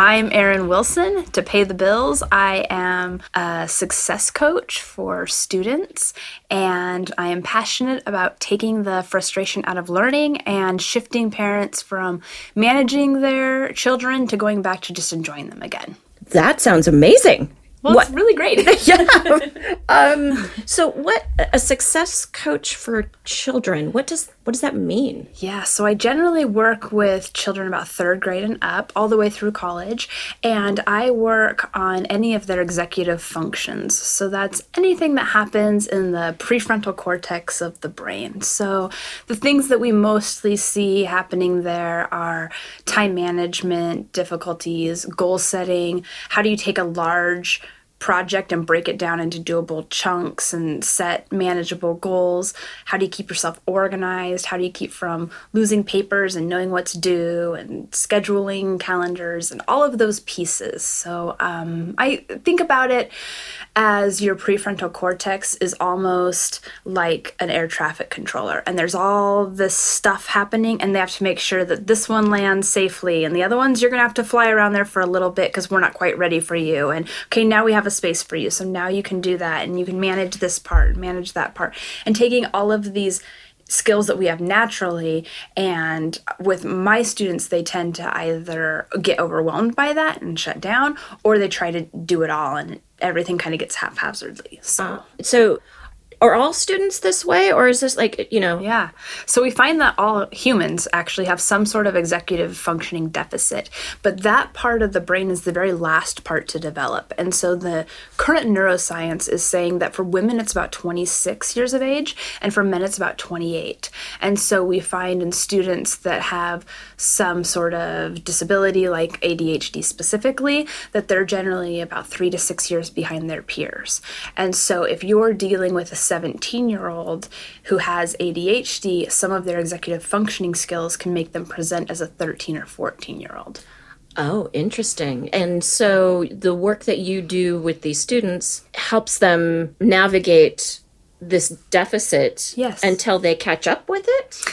I'm Erin Wilson. To pay the bills, I am a success coach for students, and I am passionate about taking the frustration out of learning and shifting parents from managing their children to going back to just enjoying them again. That sounds amazing. Well, what? it's really great. yeah. Um, so, what a success coach for children? What does what does that mean? Yeah. So, I generally work with children about third grade and up, all the way through college, and I work on any of their executive functions. So that's anything that happens in the prefrontal cortex of the brain. So the things that we mostly see happening there are time management difficulties, goal setting. How do you take a large project and break it down into doable chunks and set manageable goals? How do you keep yourself organized? How do you keep from losing papers and knowing what to do and scheduling calendars and all of those pieces? So um, I think about it as your prefrontal cortex is almost like an air traffic controller and there's all this stuff happening and they have to make sure that this one lands safely and the other ones you're to have to fly around there for a little bit because we're not quite ready for you and okay now we have a space for you. So now you can do that and you can manage this part manage that part. And taking all of these skills that we have naturally and with my students they tend to either get overwhelmed by that and shut down or they try to do it all and everything kind of gets haphazardly so. Uh, so are all students this way or is this like you know? Yeah. So we find that all humans actually have some sort of executive functioning deficit but that part of the brain is the very last part to develop. And so the current neuroscience is saying that for women it's about 26 years of age and for men it's about 28 and so we find in students that have some sort of disability like ADHD specifically that they're generally about 3 to 6 years behind their peers. And so if you're dealing with a 17 year old who has ADHD, some of their executive functioning skills can make them present as a 13 or 14 year old. Oh, interesting. And so the work that you do with these students helps them navigate this deficit yes. until they catch up with it?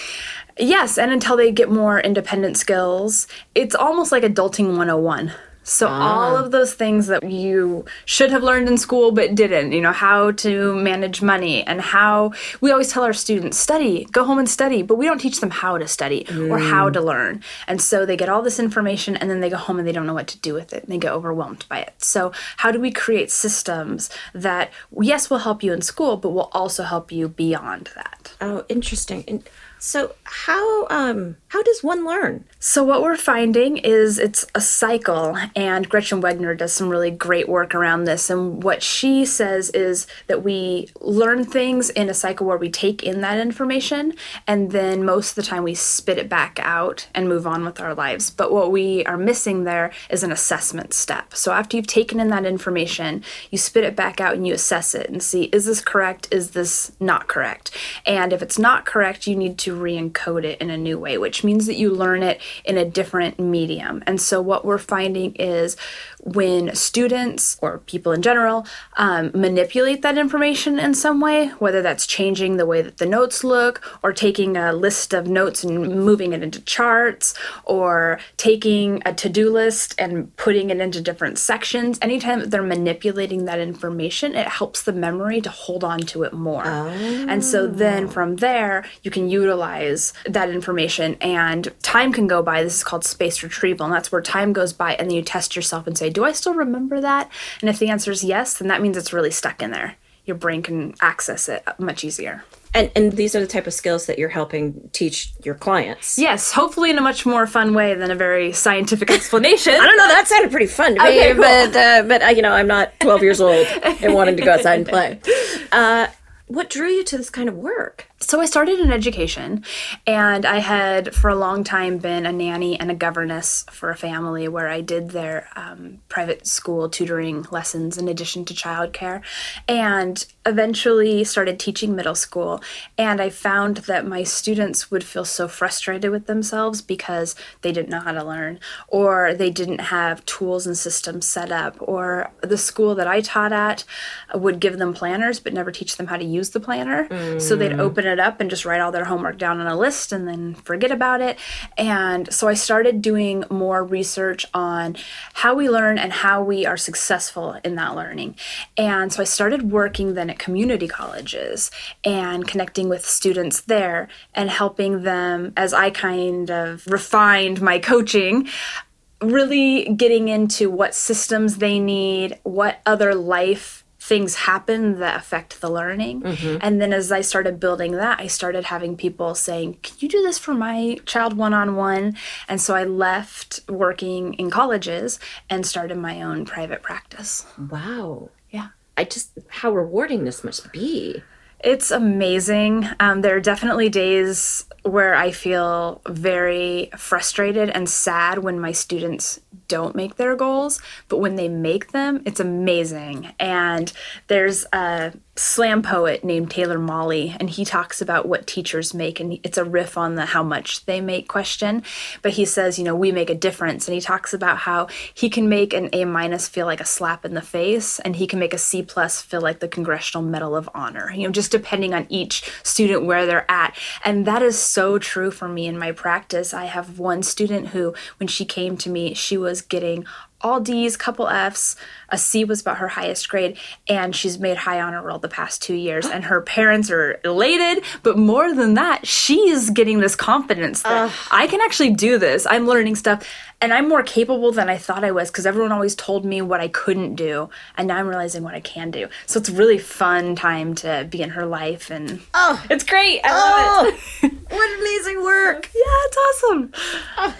Yes, and until they get more independent skills. It's almost like adulting 101. So ah. all of those things that you should have learned in school but didn't, you know, how to manage money and how we always tell our students study, go home and study, but we don't teach them how to study mm. or how to learn. And so they get all this information and then they go home and they don't know what to do with it and they get overwhelmed by it. So how do we create systems that yes will help you in school but will also help you beyond that? Oh, interesting. So how um how does one learn? So what we're finding is it's a cycle and Gretchen Wegner does some really great work around this and what she says is that we learn things in a cycle where we take in that information and then most of the time we spit it back out and move on with our lives. But what we are missing there is an assessment step. So after you've taken in that information, you spit it back out and you assess it and see is this correct? Is this not correct? And if it's not correct, you need to re encode it in a new way, which means that you learn it in a different medium. And so, what we're finding is when students or people in general um, manipulate that information in some way, whether that's changing the way that the notes look, or taking a list of notes and moving it into charts, or taking a to do list and putting it into different sections, anytime they're manipulating that information, it helps the memory to hold on to it more. Oh. And so then from there, you can utilize that information and time can go by. This is called space retrieval, and that's where time goes by, and then you test yourself and say, do I still remember that? And if the answer is yes, then that means it's really stuck in there. Your brain can access it much easier. And, and these are the type of skills that you're helping teach your clients. Yes, hopefully in a much more fun way than a very scientific explanation. I don't know. That sounded pretty fun to okay, me, cool. but uh, but uh, you know, I'm not 12 years old and wanting to go outside and play. Uh, what drew you to this kind of work? So I started in education, and I had for a long time been a nanny and a governess for a family where I did their um, private school tutoring lessons in addition to childcare. And eventually started teaching middle school and i found that my students would feel so frustrated with themselves because they didn't know how to learn or they didn't have tools and systems set up or the school that i taught at would give them planners but never teach them how to use the planner. Mm. so they'd open it up and just write all their homework down on a list and then forget about it. And so i started doing more research on how we learn and how we are successful in that learning. And so i started working then at community colleges and connecting with students there and helping them as I kind of refined my coaching really getting into what systems they need, what other life things happen that affect the learning. Mm-hmm. And then as I started building that, I started having people saying, Can you do this for my child one on one? And so I left working in colleges and started my own private practice. Wow. I just how rewarding this must be. It's amazing. Um, there are definitely days where I feel very frustrated and sad when my students don't make their goals, but when they make them, it's amazing. And there's a slam poet named Taylor Mali, and he talks about what teachers make, and it's a riff on the how much they make question. But he says, you know, we make a difference, and he talks about how he can make an A minus feel like a slap in the face, and he can make a C plus feel like the Congressional Medal of Honor. You know, just depending on each student where they're at, and that is so true for me in my practice. I have one student who, when she came to me, she was getting all D's, couple F's. A C was about her highest grade, and she's made high honor roll the past two years. And her parents are elated, but more than that, she's getting this confidence that uh, I can actually do this. I'm learning stuff, and I'm more capable than I thought I was because everyone always told me what I couldn't do, and now I'm realizing what I can do. So it's a really fun time to be in her life, and oh, it's great. I oh, love it. what amazing work! Yeah, it's awesome. Uh,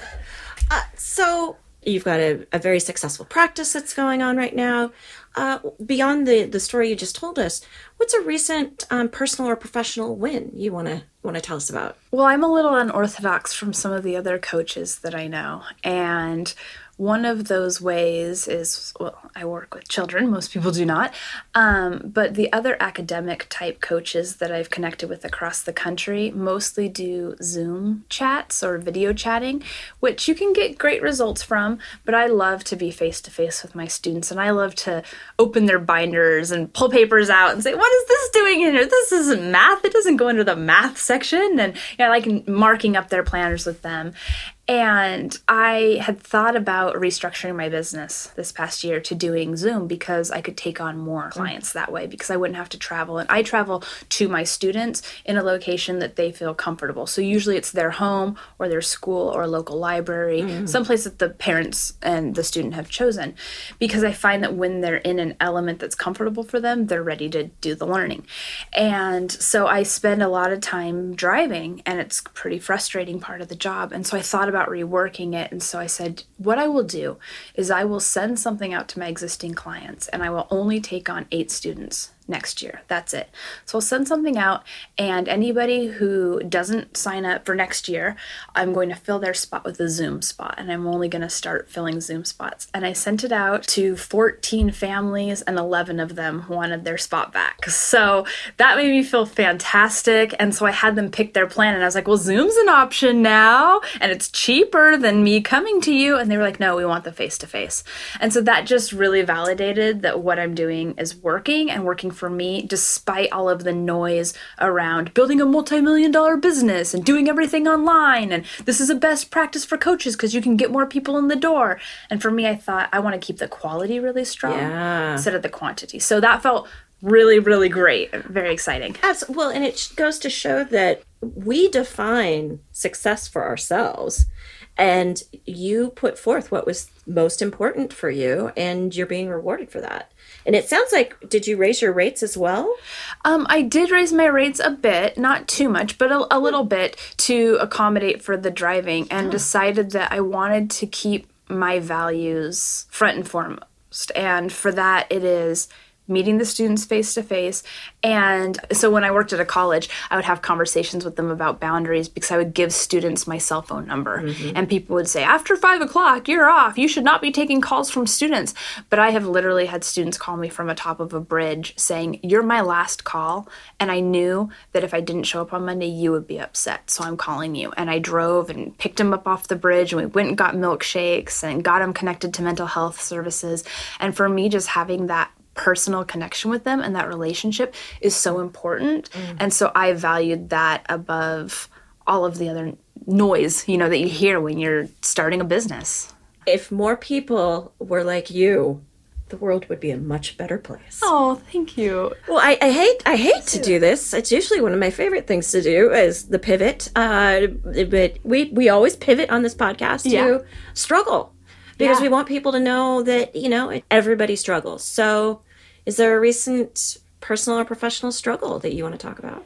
uh, so you've got a, a very successful practice that's going on right now. Uh, beyond the the story you just told us, what's a recent um, personal or professional win you want to want to tell us about? Well, I'm a little unorthodox from some of the other coaches that I know, and one of those ways is well, I work with children, most people do not. Um, but the other academic type coaches that I've connected with across the country mostly do Zoom chats or video chatting, which you can get great results from. But I love to be face to face with my students and I love to open their binders and pull papers out and say, What is this doing in here? This isn't math. It doesn't go into the math section. And you know, like marking up their planners with them. And I had thought about restructuring my business this past year to doing Zoom because I could take on more clients that way because I wouldn't have to travel. And I travel to my students in a location that they feel comfortable. So usually it's their home or their school or local library, mm-hmm. someplace that the parents and the student have chosen. Because I find that when they're in an element that's comfortable for them, they're ready to do the learning. And so I spend a lot of time driving, and it's a pretty frustrating part of the job. And so I thought about reworking it. And so I said, what I will do is I will send something out to my existing clients and I will only take on eight students next year. That's it. So I'll send something out, and anybody who doesn't sign up for next year, I'm going to fill their spot with a Zoom spot, and I'm only going to start filling Zoom spots. And I sent it out to 14 families, and 11 of them wanted their spot back. So that made me feel fantastic. And so I had them pick their plan, and I was like, well, Zoom's an option now, and it's cheaper than me coming to you. And they were like, no, we want the face to face. And so that just really validated that what I'm doing is working and working for me, despite all of the noise around building a multi million dollar business and doing everything online. And this is a best practice for coaches because you can get more people in the door. And for me, I thought I want to keep the quality really strong yeah. instead of the quantity. So that felt really, really great. Very exciting. Absolutely. Well, and it goes to show that we define success for ourselves and you put forth what was most important for you and you're being rewarded for that and it sounds like, did you raise your rates as well? Um, I did raise my rates a bit, not too much, but a, a little bit to accommodate for the driving, and oh. decided that I wanted to keep my values front and foremost. And for that, it is meeting the students face to face. And so when I worked at a college, I would have conversations with them about boundaries because I would give students my cell phone number. Mm-hmm. And people would say, after five o'clock, you're off. You should not be taking calls from students. But I have literally had students call me from a top of a bridge saying, You're my last call. And I knew that if I didn't show up on Monday, you would be upset. So I'm calling you. And I drove and picked him up off the bridge and we went and got milkshakes and got him connected to mental health services. And for me, just having that personal connection with them and that relationship is so important. And so I valued that above all of the other noise, you know, that you hear when you're starting a business. If more people were like you, the world would be a much better place. Oh, thank you. Well, I, I hate I hate to do this. It's usually one of my favorite things to do is the pivot. Uh, but we we always pivot on this podcast to struggle because Yeah. we want people to know that you know everybody struggles. So, is there a recent personal or professional struggle that you want to talk about?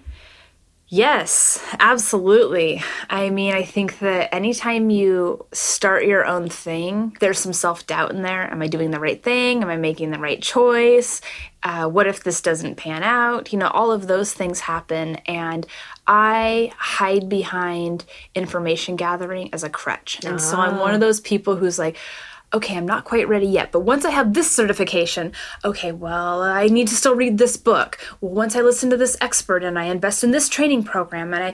Yes, absolutely. I mean, I think that anytime you start your own thing, there's some self doubt in there. Am I doing the right thing? Am I making the right choice? Uh, what if this doesn't pan out? You know, all of those things happen. And I hide behind information gathering as a crutch. And so I'm one of those people who's like, okay, I'm not quite ready yet, but once I have this certification, okay, well, I need to still read this book. Well, once I listen to this expert and I invest in this training program, and I,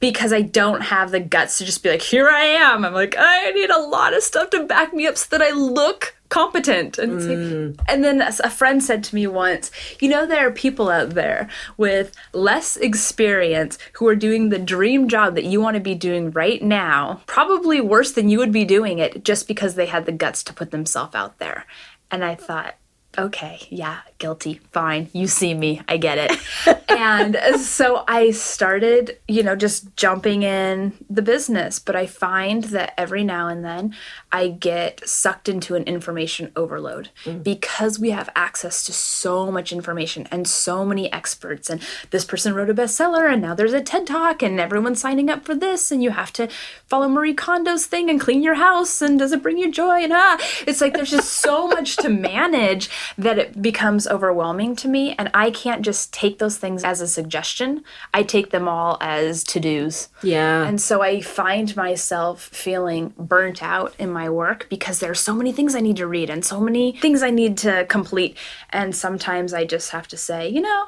because I don't have the guts to just be like, here I am, I'm like, I need a lot of stuff to back me up so that I look competent. And say- mm. and then a friend said to me once you know there are people out there with less experience who are doing the dream job that you want to be doing right now probably worse than you would be doing it just because they had the guts to put themselves out there. And i thought okay yeah guilty fine you see me i get it. And so i started you know just jumping in the business but i find that every now and then i get sucked into an information overload because we have access to so much information and so many experts. And this person wrote a bestseller and now there's a ted talk and everyone's signing up for this and you have to follow marie kondo's thing and clean your house and does it bring you joy? And ah it's like there's just so much to manage that it becomes overwhelming to me and i can't just take those things as a suggestion i take them all as to-dos Yeah. and so I find myself feeling burnt out in my work because there are so many things I need to read and so many things I need to complete. And sometimes I just have to say, you know,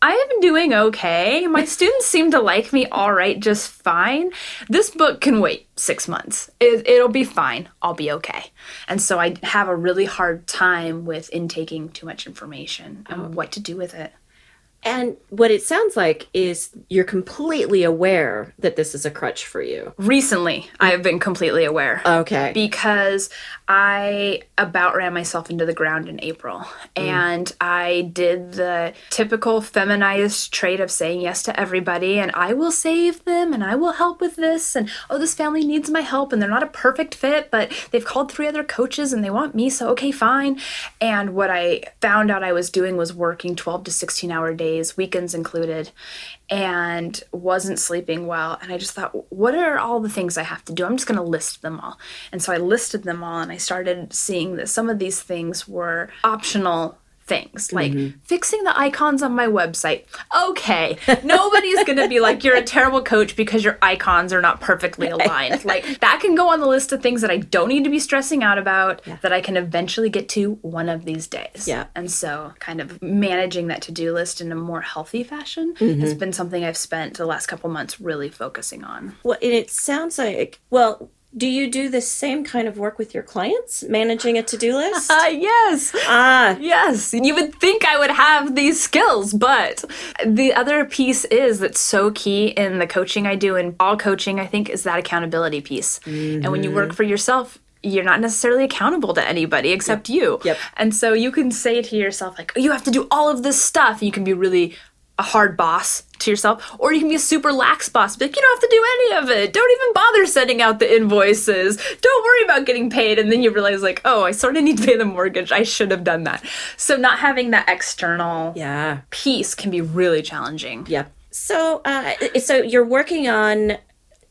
I am doing okay. My students seem to like me all right, just fine. This book can wait six months. It, it'll be fine. I'll be okay. And so I have a really hard time with intaking too much information and oh. what to do with it. And what it sounds like is you're completely aware that this is a crutch for you. Recently, I have been completely aware. Okay. because I about ran myself into the ground in April. Mm. And I did the typical feminized trait of saying yes to everybody and I will save them and I will help with this. And oh, this family needs my help and they're not a perfect fit, but they've called three other coaches and they want me. So, okay, fine. And what I found out I was doing was working 12 to 16 hour days, weekends included and wasn't sleeping well. And I just thought, what are all the things I have to do? I'm just going to list them all. And so I listed them all and I started seeing that some of these things were optional things like mm-hmm. fixing the icons on my website. Okay, nobody's going to be like, you're a terrible coach because your icons are not perfectly aligned. like, that can go on the list of things that I don't need to be stressing out about that I can eventually get to one of these days. Yeah. And so, kind of managing that to do list in a more healthy fashion mm-hmm. has been something I've spent the last couple months really focusing on. Well, and it sounds like, well, do you do the same kind of work with your clients, managing a to do list? Uh, yes. ah, Yes, you would think I would have these skills, but the other piece is that's so key in the coaching I do and all coaching, I think, is that accountability piece. And when you work for yourself, you're not necessarily accountable to anybody except you. Yep. And so you can say to yourself, like, oh, you have to do all of this stuff. You can be really a hard boss to yourself, or you can be a super lax boss. Be like, you don't have to do any of it. Don't even bother sending out the invoices. Don't worry about getting paid. And then you realize, like, oh, I sort of need to pay the mortgage. I should have done that. So not having that external yeah, piece can be really challenging. yeah. So, uh, so you're working on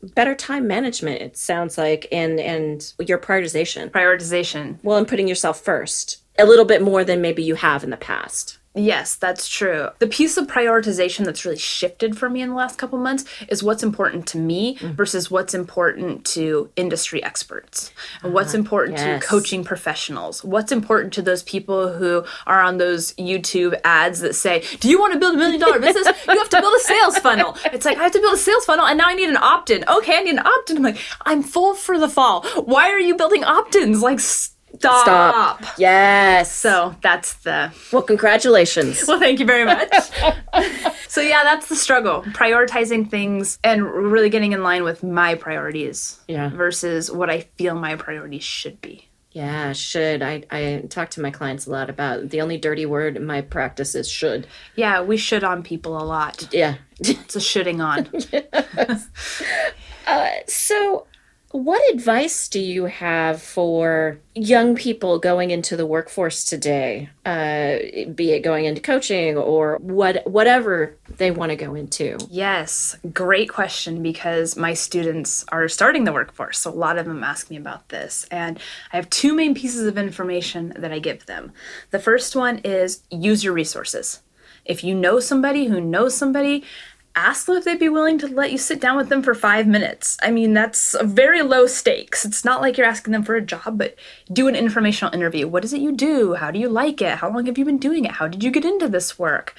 better time management. It sounds like, and and your prioritization. Prioritization. Well, and putting yourself first a little bit more than maybe you have in the past. Yes, that's true. The piece of prioritization that's really shifted for me in the last couple months is what's important to me Mm. versus what's important to industry experts. And what's important yes. to coaching professionals. What's important to those people who are on those YouTube ads that say, "Do you want to build a million dollar business? You have to build a sales funnel." It's like I have to build a sales funnel and now I need an opt-in. Okay, I need an opt-in. I'm like, "I'm full for the fall. Why are you building opt-ins?" Like stop. Stop. Yes. So, that's the well, congratulations. well, thank you very much. so, yeah, that's the struggle prioritizing things and really getting in line with my priorities Yeah. versus what I feel my priorities should be. Yeah, should. I, I talk to my clients a lot about the only dirty word in my practice is should. Yeah, we should on people a lot. Yeah. It's a shitting on. Uh, so, what advice do you have for young people going into the workforce today? Uh, be it going into coaching or what, whatever they want to go into. yes, great question because my students are starting the workforce. So, a lot of them ask me about this. And I have two main pieces of information that I give them. The first one is use your resources. If you know somebody who knows somebody, ask them if they'd be willing to let you sit down with them for five minutes. I mean, that's very low stakes. It's not like you're asking them for a job, but do an informational interview. What is it you do? How do you like it? How long have you been doing it? How did you get into this work?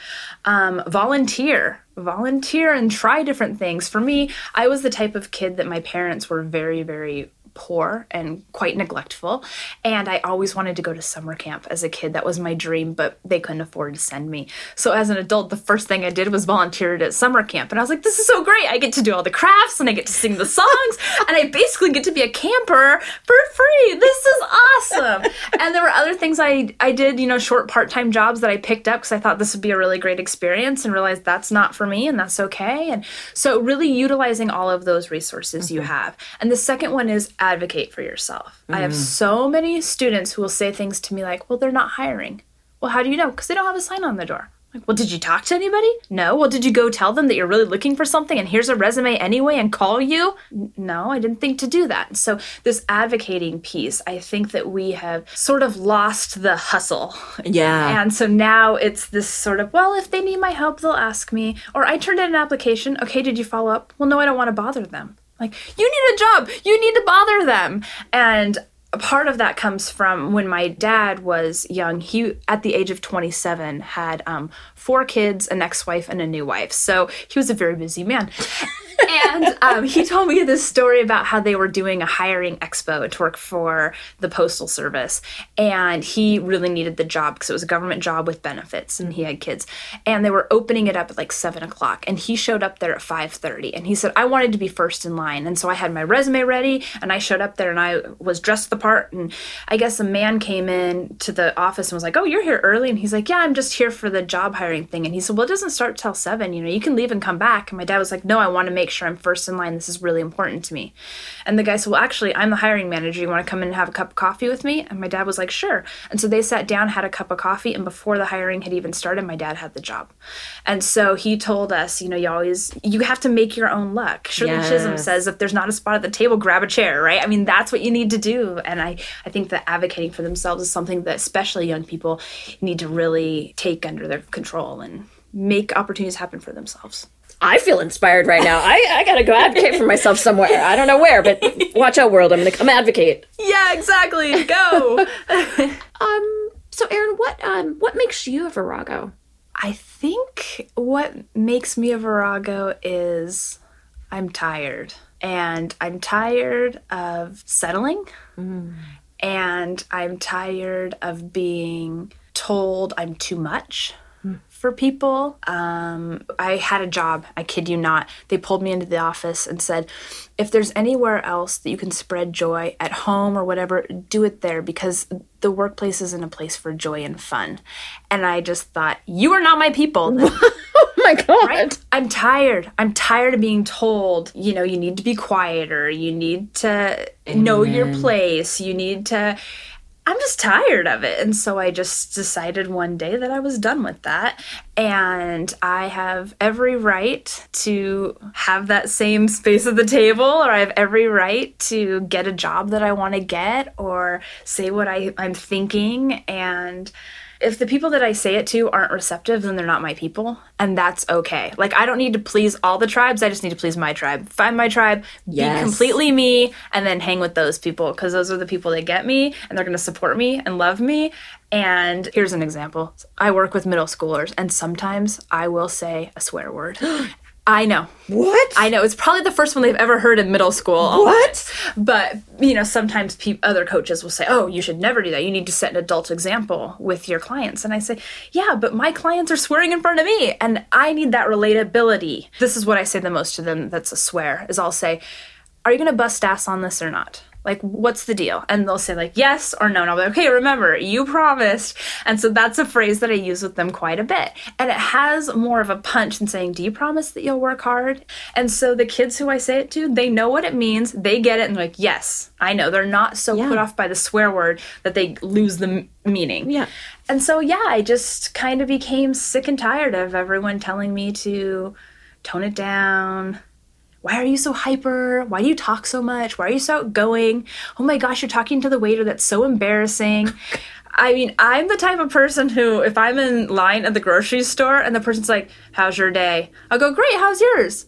Um, volunteer. Volunteer and try different things. For me, I was the type of kid that my parents were very, very poor and quite neglectful. And I always wanted to go to summer camp as a kid. That was my dream, but they couldn't afford to send me. So as an adult, the first thing I did was volunteered at summer camp. And I was like, this is so great. I get to do all the crafts and I get to sing the songs and I basically get to be a camper for free. This is awesome. and there were other things I, I did, you know, short part-time jobs that I picked up because I thought this would be a really great experience and realized that's not for me and that's okay. And so really utilizing all of those resources you mm-hmm. have. And the second one is advocate for yourself. I have mm. so many students who will say things to me like, well, they're not hiring. Well, how do you know? Because they don't have a sign on the door. Like, well, did you talk to anybody? No. Well, did you go tell them that you're really looking for something and here's a resume anyway and call you? No, I didn't think to do that. So, this advocating piece, I think that we have sort of lost the hustle. Yeah. And so now it's this sort of, well, if they need my help, they'll ask me. Or I turned in an application. Okay, did you follow up? Well, no, I don't want to bother them. Like, you need a job. You need to bother them. And a part of that comes from when my dad was young. He, at the age of 27, had um, four kids, an ex wife, and a new wife. So he was a very busy man. And um, he told me this story about how they were doing a hiring expo to work for the postal service. And he really needed the job because it was a government job with benefits and he had kids. And they were opening it up at like 7 o'clock. And he showed up there at 5.30 and he said i wanted to be first in line. And so i had my resume ready and i showed up there and i was dressed the part. And i guess a man came in to the office and was like oh you're here early. And he's like yeah i'm just here for the job hiring thing. And he said well it doesn't start till 7 you know you can leave and come back. And my dad was like no i want to make sure I'm first in line. This is really important to me. And the guy said, Well, actually, I'm the hiring manager. You want to come in and have a cup of coffee with me? And my dad was like, Sure. And so they sat down, had a cup of coffee, and before the hiring had even started, my dad had the job. And so he told us, you know, you always you have to make your own luck. Shirley Chisholm says, if there's not a spot at the table, grab a chair, right? I mean, that's what you need to do. And I, I think that advocating for themselves is something that especially young people need to really take under their control and make opportunities happen for themselves. I feel inspired right now. I, I gotta go advocate for myself somewhere. I don't know where, but watch out, world. I'm gonna come advocate. Yeah, exactly. Go. Um. So, Erin, what um what makes you a Virago? I think what makes me a Virago is I'm tired. And I'm tired of settling. And I'm tired of being told I'm too much for people. Um, I had a job, I kid you not. They pulled me into the office and said, if there's anywhere else that you can spread joy at home or whatever, do it there because the workplace isn't a place for joy and fun. And I just thought, you are not my people. Oh my god! Right? I'm tired. I'm tired of being told, you know, you need to be quieter. You need to know your place. You need to. I'm just tired of it. And so I just decided one day that I was done with that. and I have every right to have that same space at the table, or I have every right to get a job that I want to get, or say what I, I'm thinking. And if the people that I say it to aren't receptive, then they're not my people, and that's okay. Like I don't need to please all the tribes; I just need to please my tribe. Find my tribe, Yes. be completely me, and then hang with those people because those are the people that get me, and they're going to support me and love me. And here's an example: I work with middle schoolers, and sometimes I will say a swear word. I know. What? I know it's probably the first one they've ever heard in middle school. What? But you know, sometimes pe- other coaches will say, "Oh, you should never do that. You need to set an adult example with your clients." And I say, "Yeah, but my clients are swearing in front of me, and I need that relatability." This is what I say the most to them. That's a swear. Is I'll say, "Are you going to bust ass on this or not?" Like, what's the deal? And they'll say like yes or no. And I'll be like, okay, remember, you promised. And so that's a phrase that I use with them quite a bit. And it has more of a punch than saying, do you promise that you'll work hard? And so the kids who I say it to, they know what it means. They get it and they're like, yes, I know. They're not so Yeah. put off by the swear word that they lose the m- meaning. Yeah. And so, yeah, I just kind of became sick and tired of everyone telling me to tone it down. Why are you so hyper? Why do you talk so much? Why are you so outgoing? Oh my gosh, you're talking to the waiter. That's so embarrassing. I mean, I'm the type of person who, if I'm in line at the grocery store and the person's like, How's your day? I'll go, Great, how's yours?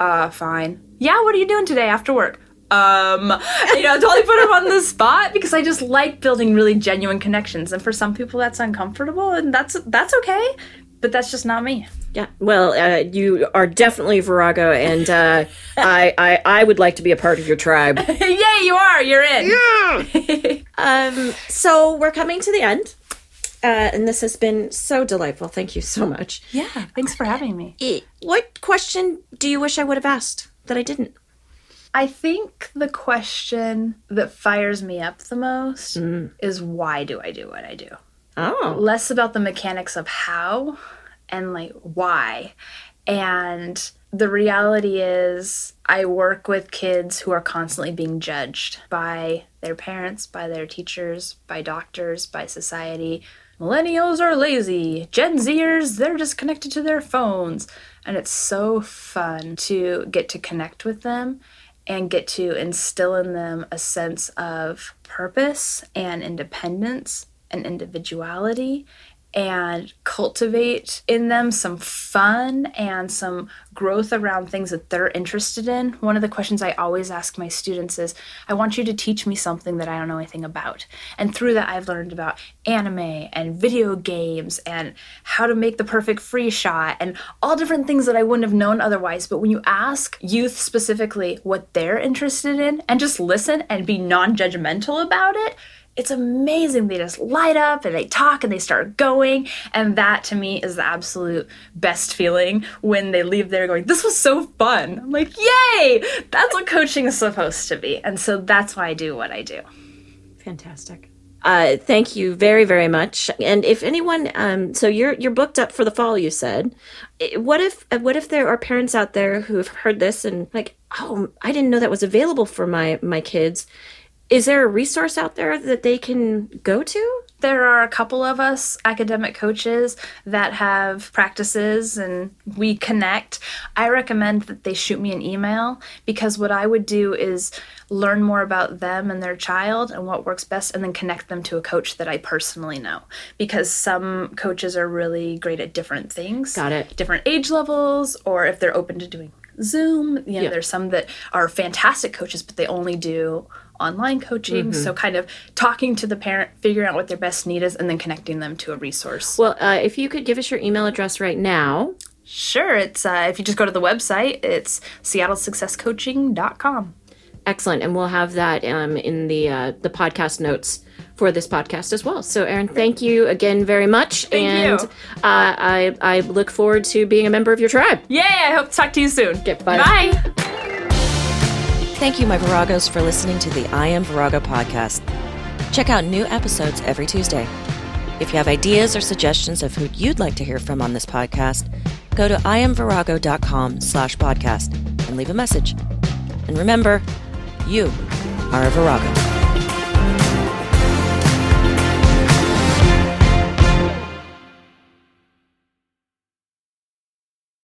Uh, fine. Yeah, what are you doing today after work? Um, you know, totally put them on the spot because I just like building really genuine connections. And for some people, that's uncomfortable, and that's that's okay. But that's just not me. Yeah. Well, uh, you are definitely Virago, and uh, I, I I would like to be a part of your tribe. Yay, you are. You're in. Yeah. Um, so we're coming to the end, uh, and this has been so delightful. Thank you so much. Yeah. Thanks for having me. E- What question do you wish I would have asked that I didn't? I think the question that fires me up the most is why do I do what I do? Oh, less about the mechanics of how and like why. And the reality is, I work with kids who are constantly being judged by their parents, by their teachers, by doctors, by society. Millennials are lazy. Gen Zers, they're just connected to their phones. And it's so fun to get to connect with them and get to instill in them a sense of purpose and independence and individuality and cultivate in them some fun and some growth around things that they're interested in. One of the questions I always ask my students is I want you to teach me something that I don't know anything about. And through that, I've learned about anime and video games and how to make the perfect free shot and all different things that I wouldn't have known otherwise. But when you ask youth specifically what they're interested in and just listen and be non judgmental about it, it's amazing. They just light up and they talk and they start going. And that to me is the absolute best feeling when they leave there going, This was so fun. I'm like, Yay! That's what coaching is supposed to be. And so that's why I do what I do. fantastic. Uh, thank you very very much. And if anyone, um, so you're you're booked up for the fall. You said. What if uh, what if there are parents out there who have heard this and like, oh, I didn't know that was available for my my kids. Is there a resource out there that they can go to? There are a couple of us academic coaches that have practices and we connect. I recommend that they shoot me an email because what I would do is learn more about them and their child and what works best and then connect them to a coach that I personally know because some coaches are really great at different things. Got it. Different age levels or if they're open to doing Zoom, you know, there's some that are fantastic coaches but they only do online coaching. So kind of talking to the parent, figuring out what their best need is and then connecting them to a resource. Well, uh, if you could give us your email address right now. Sure, it's uh, if you just go to the website, it's seattlesuccesscoaching.com. Excellent, and we'll have that um, in the uh, the podcast notes for this podcast as well. So, Erin, thank you again very much, Thank and. Uh, I I look forward to being a member of your tribe. Yay, I hope to talk to you soon. Okay, bye. Bye. Thank you, my Viragos, for listening to the I Am Virago podcast. Check out new episodes every Tuesday. If you have ideas or suggestions of who you'd like to hear from on this podcast, go to iamvirago.com slash podcast and leave a message. And remember, you are a Virago.